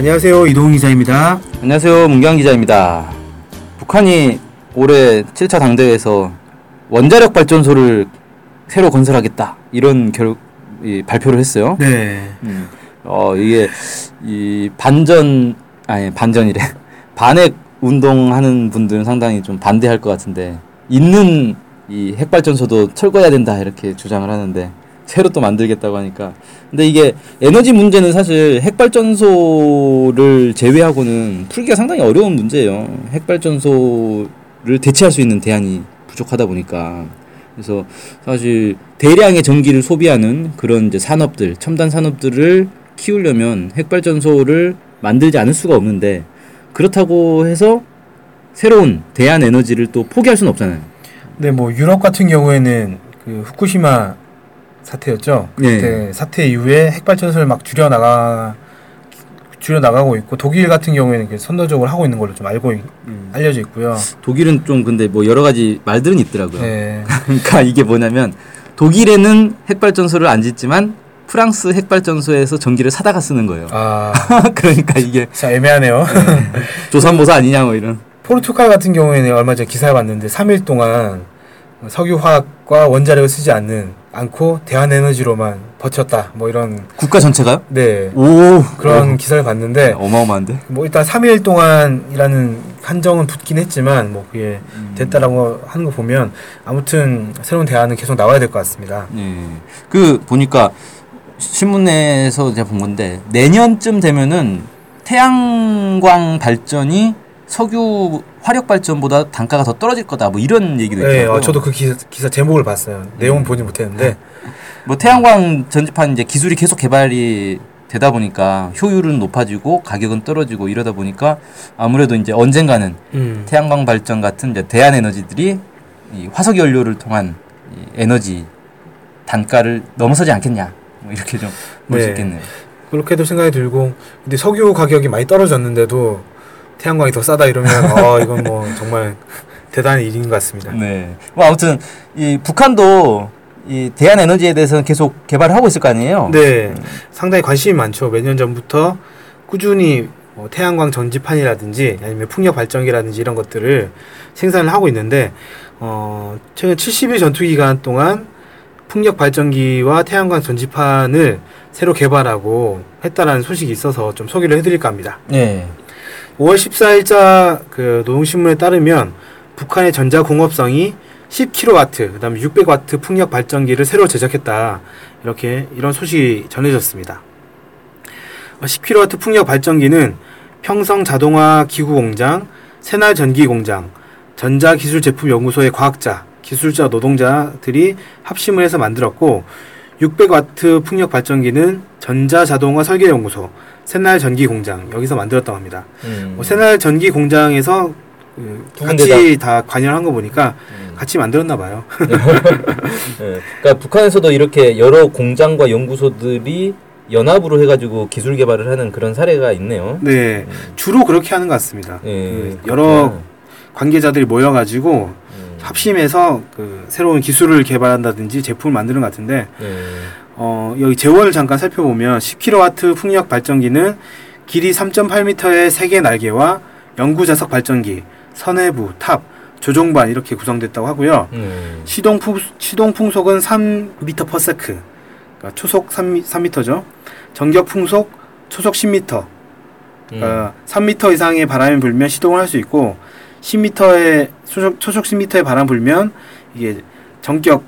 안녕하세요. 이동훈 기자입니다. 안녕하세요. 문경 기자입니다. 북한이 올해 7차 당대회에서 원자력 발전소를 새로 건설하겠다 이런 결 발표를 했어요. 네. 음, 어 이게 이 반전 아니 반전이래 반핵 운동하는 분들은 상당히 좀 반대할 것 같은데 있는 이 핵발전소도 철거해야 된다 이렇게 주장을 하는데 새로 또 만들겠다고 하니까 근데 이게 에너지 문제는 사실 핵발전소를 제외하고는 풀기가 상당히 어려운 문제예요. 핵발전소를 대체할 수 있는 대안이 부족하다 보니까 그래서 사실 대량의 전기를 소비하는 그런 이제 산업들 첨단 산업들을 키우려면 핵발전소를 만들지 않을 수가 없는데 그렇다고 해서 새로운 대안 에너지를 또 포기할 수는 없잖아요. 네, 뭐 유럽 같은 경우에는 그 후쿠시마 사태였죠. 네. 그때 사태 이후에 핵발전소를 막 줄여 나가 줄여 나가고 있고 독일 같은 경우에는 그 선도적으로 하고 있는 걸로 좀 알고 있- 알려져 있고요. 독일은 좀 근데 뭐 여러 가지 말들은 있더라고요. 네. 그러니까 이게 뭐냐면 독일에는 핵발전소를 안 짓지만 프랑스 핵발전소에서 전기를 사다가 쓰는 거예요. 아, 그러니까 이게 진짜 애매하네요. 조선모사 아니냐 뭐 이런. 포르투갈 같은 경우에는 얼마 전에 기사를 봤는데 3일 동안 석유화학과 원자력을 쓰지 않는 않고 대한에너지로만 버텼다. 뭐 이런 국가 전체가요? 네 오 그런 기사를 봤는데 어마어마한데. 뭐 일단 3일 동안이라는 한정은 붙긴 했지만 뭐 그게 됐다라고 하는 거 보면 아무튼 새로운 대안은 계속 나와야 될 것 같습니다. 예. 그 보니까 신문에서 제가 본 건데 내년쯤 되면은 태양광 발전이 석유 화력 발전보다 단가가 더 떨어질 거다. 뭐 이런 얘기도 네, 있더라고요. 어, 저도 그 기사, 기사 제목을 봤어요. 내용 보지 못했는데 뭐 태양광 전지판 이제 기술이 계속 개발이 되다 보니까 효율은 높아지고 가격은 떨어지고 이러다 보니까 아무래도 이제 언젠가는 음. 태양광 발전 같은 이제 대안 에너지들이 이 화석 연료를 통한 이 에너지 단가를 넘어서지 않겠냐. 뭐 이렇게 좀 볼 수 네. 있겠네요. 그렇게도 생각이 들고 근데 석유 가격이 많이 떨어졌는데도 태양광이 더 싸다 이러면 어 이건 뭐 정말 대단한 일인 것 같습니다. 네. 뭐 아무튼 이 북한도 이 대안 에너지에 대해서는 계속 개발을 하고 있을 거 아니에요. 네, 상당히 관심이 많죠. 몇 년 전부터 꾸준히 뭐 태양광 전지판이라든지 아니면 풍력 발전기라든지 이런 것들을 생산을 하고 있는데 어, 최근 70일 전투 기간 동안 풍력 발전기와 태양광 전지판을 새로 개발하고 했다라는 소식이 있어서 좀 소개를 해드릴까 합니다. 네. 5월 14일자 그 노동신문에 따르면 북한의 전자공업성이 10kW, 그다음에 600W 풍력 발전기를 새로 제작했다. 이렇게 이런 소식이 전해졌습니다. 어, 10kW 풍력 발전기는 평성 자동화 기구 공장, 새날 전기 공장, 전자기술제품연구소의 과학자, 기술자 노동자들이 합심을 해서 만들었고 600W 풍력 발전기는 전자자동화 설계연구소, 새날 전기 공장 여기서 만들었다고 합니다. 음. 뭐 새날 전기 공장에서 그두 같이 다 관여한 거 보니까 음. 같이 만들었나 봐요. 네. 그러니까 북한에서도 이렇게 여러 공장과 연구소들이 연합으로 해가지고 기술 개발을 하는 그런 사례가 있네요. 네, 주로 그렇게 하는 것 같습니다. 예, 그 여러 관계자들이 모여가지고 음. 합심해서 그 새로운 기술을 개발한다든지 제품을 만드는 것 같은데 예. 어, 여기 제원을 잠깐 살펴보면 10kW 풍력 발전기는 길이 3.8m의 세개 날개와 영구 자석 발전기, 선회부, 탑, 조종반 이렇게 구성됐다고 하고요. 음. 시동 풍 시동 풍속은 3m/s. 그러니까 초속 3, 3m죠. 전격 풍속 초속 10m. 그러니까 3m 이상의 바람이 불면 시동을 할 수 있고 10m의 초속, 초속 10m의 바람 불면 이게 전격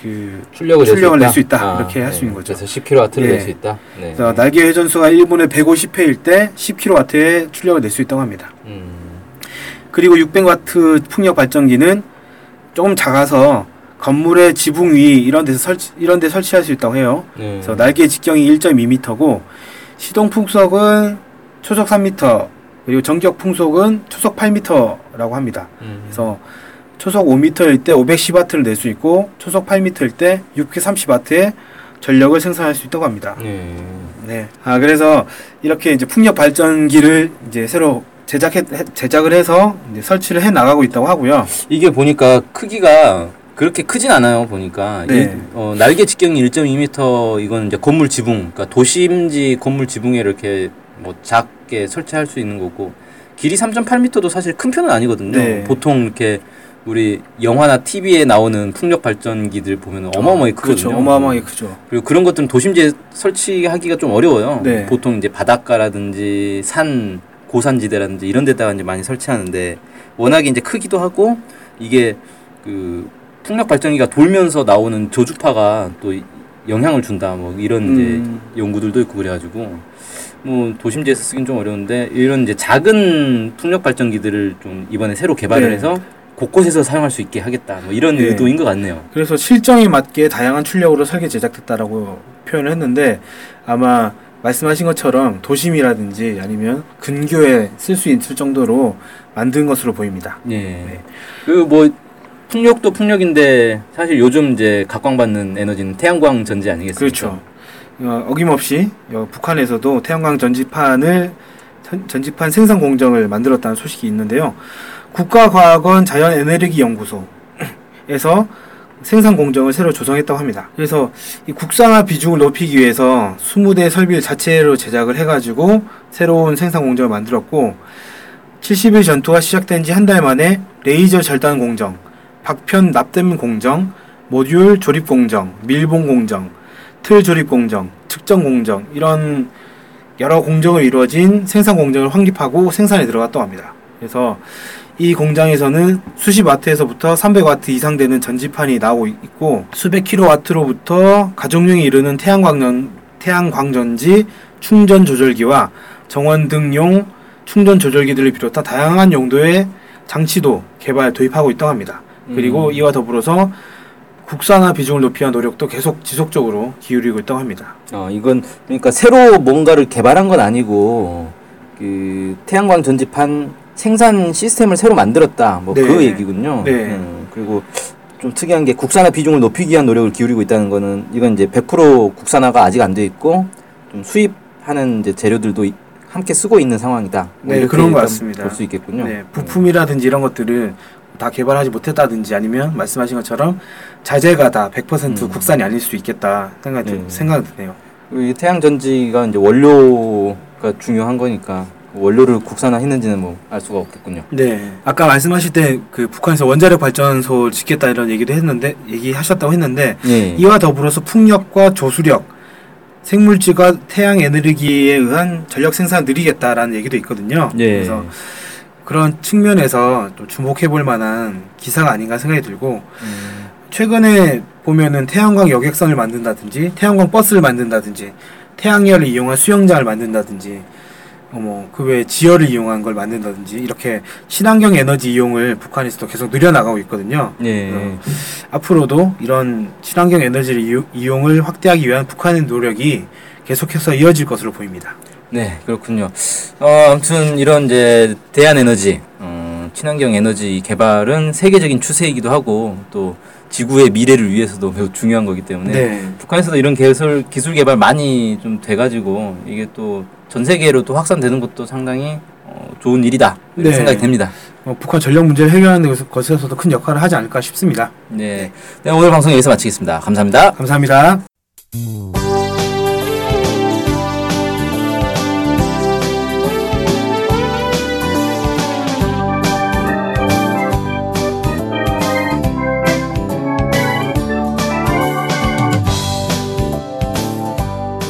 그 출력을, 출력을 낼낼수수 있다. 있다. 이렇게 할 수 있는 거죠. 그래서 10kW를 예. 낼수 있다. 네. 그래서 날개 회전수가 1분에 150회일 때 10kW의 출력을 낼 수 있다고 합니다. 음. 그리고 600W 풍력 발전기는 조금 작아서 건물의 지붕 위 이런 데서 설치 이런 데 설치할 수 있다고 해요. 네. 그래서 날개 직경이 1.2m고 시동 풍속은 초속 3m 그리고 전격 풍속은 초속 8m라고 합니다. 음. 그래서 초속 5m일 때 510W를 낼 수 있고 초속 8m일 때 630W의 전력을 생산할 수 있다고 합니다. 네. 네. 아 그래서 이렇게 이제 풍력 발전기를 이제 새로 제작해 해- 제작을 해서 설치를 해 나가고 있다고 하고요. 이게 보니까 크기가 그렇게 크진 않아요. 보니까 네. 일- 어, 날개 직경이 1.2m 이건 이제 건물 지붕, 그러니까 도심지 건물 지붕에 이렇게 뭐 작 게 설치할 수 있는 거고 길이 3.8m도 사실 큰 편은 아니거든요. 네. 보통 이렇게 우리 영화나 TV에 나오는 풍력 발전기들 보면 어마어마하게 크거든요. 그렇죠. 어마어마하게 크죠. 그리고 그런 것들은 도심지에 설치하기가 좀 어려워요. 네. 보통 이제 바닷가라든지 산 고산지대라든지 이런 데다가 이제 많이 설치하는데 워낙에 이제 크기도 하고 이게 그 풍력 발전기가 돌면서 나오는 저주파가 또 이- 영향을 준다 뭐 이런 음. 이제 연구들도 있고 그래가지고 뭐 도심지에서 쓰긴 좀 어려운데 이런 이제 작은 풍력 발전기들을 좀 이번에 새로 개발을 네. 해서 곳곳에서 사용할 수 있게 하겠다 뭐 이런 네. 의도인 것 같네요. 그래서 실정에 맞게 다양한 출력으로 설계 제작됐다라고 표현을 했는데 아마 말씀하신 것처럼 도심이라든지 아니면 근교에 쓸 수 있을 정도로 만든 것으로 보입니다. 예. 네. 그뭐 풍력도 풍력인데 사실 요즘 이제 각광받는 에너지는 태양광 전지 아니겠습니까? 그렇죠. 어, 어김없이 어, 북한에서도 태양광 전지판을 전- 전지판 생산 공정을 만들었다는 소식이 있는데요. 국가과학원 자연에너기연구소에서 생산 공정을 새로 조성했다고 합니다. 그래서 이 국산화 비중을 높이기 위해서 20대 설비를 자체로 제작을 해가지고 새로운 생산 공정을 만들었고 70일 전투가 시작된 지 한 달 만에 레이저 절단 공정, 박편 납땜 공정, 모듈 조립 공정, 밀봉 공정, 틀 조립 공정, 측정 공정 이런 여러 공정을 이루어진 생산 공정을 확립하고 생산에 들어갔다고 합니다. 그래서 이 공장에서는 수십 와트에서부터 300와트 이상 되는 전지판이 나오고 있고 수백 킬로와트로부터 가정용에 이르는 태양광전 태양광전지 충전 조절기와 정원 등용 충전 조절기들을 비롯한 다양한 용도의 장치도 개발 도입하고 있다고 합니다. 그리고 음. 이와 더불어서 국산화 비중을 높이기 위한 노력도 계속 지속적으로 기울이고 있다고 합니다. 어, 이건 그러니까 새로 뭔가를 개발한 건 아니고 그 태양광 전지판 생산 시스템을 새로 만들었다. 뭐그 네. 얘기군요. 네. 음, 그리고 좀 특이한 게 국산화 비중을 높이기 위한 노력을 기울이고 있다는 거는 이건 이제 100% 국산화가 아직 안 돼 있고 좀 수입하는 이제 재료들도 이- 함께 쓰고 있는 상황이다. 뭐 네, 그런 것 같습니다. 볼 수 있겠군요. 네, 부품이라든지 이런 것들을 다 개발하지 못했다든지 아니면 말씀하신 것처럼 자재가 다 100% 음. 국산이 아닐 수도 있겠다 생각 네. 생각 드네요. 이 태양 전지가 이제 원료가 중요한 거니까 원료를 국산화했는지는 뭐 알 수가 없겠군요. 네. 아까 말씀하실 때 그 북한에서 원자력 발전소 짓겠다 이런 얘기도 했는데 얘기하셨다고 했는데 예. 이와 더불어서 풍력과 조수력, 생물질과 태양 에너지에 의한 전력 생산 느리겠다라는 얘기도 있거든요. 예. 그래서 그런 측면에서 좀 주목해 볼 만한 기사가 아닌가 생각이 들고 음, 최근에 보면은 태양광 여객선을 만든다든지 태양광 버스를 만든다든지 태양열을 이용한 수영장을 만든다든지 어뭐 그 외에 지열을 이용한 걸 만든다든지 이렇게 친환경 에너지 이용을 북한에서도 계속 늘려나가고 있거든요. 예. 어, 앞으로도 이런 친환경 에너지를 이용- 이용을 확대하기 위한 북한의 노력이 계속해서 이어질 것으로 보입니다. 네, 그렇군요. 어, 아무튼 이런 이제 대한 에너지, 어, 친환경 에너지 개발은 세계적인 추세이기도 하고 또 지구의 미래를 위해서도 매우 중요한 거기 때문에 네. 북한에서도 이런 기술 기술 개발 많이 좀 돼가지고 이게 또 전 세계로 또 확산되는 것도 상당히 어, 좋은 일이다 이렇게 네. 생각이 됩니다. 어, 북한 전력 문제를 해결하는 것- 것에서도 큰 역할을 하지 않을까 싶습니다. 네, 네 오늘 방송 여기서 마치겠습니다. 감사합니다. 감사합니다.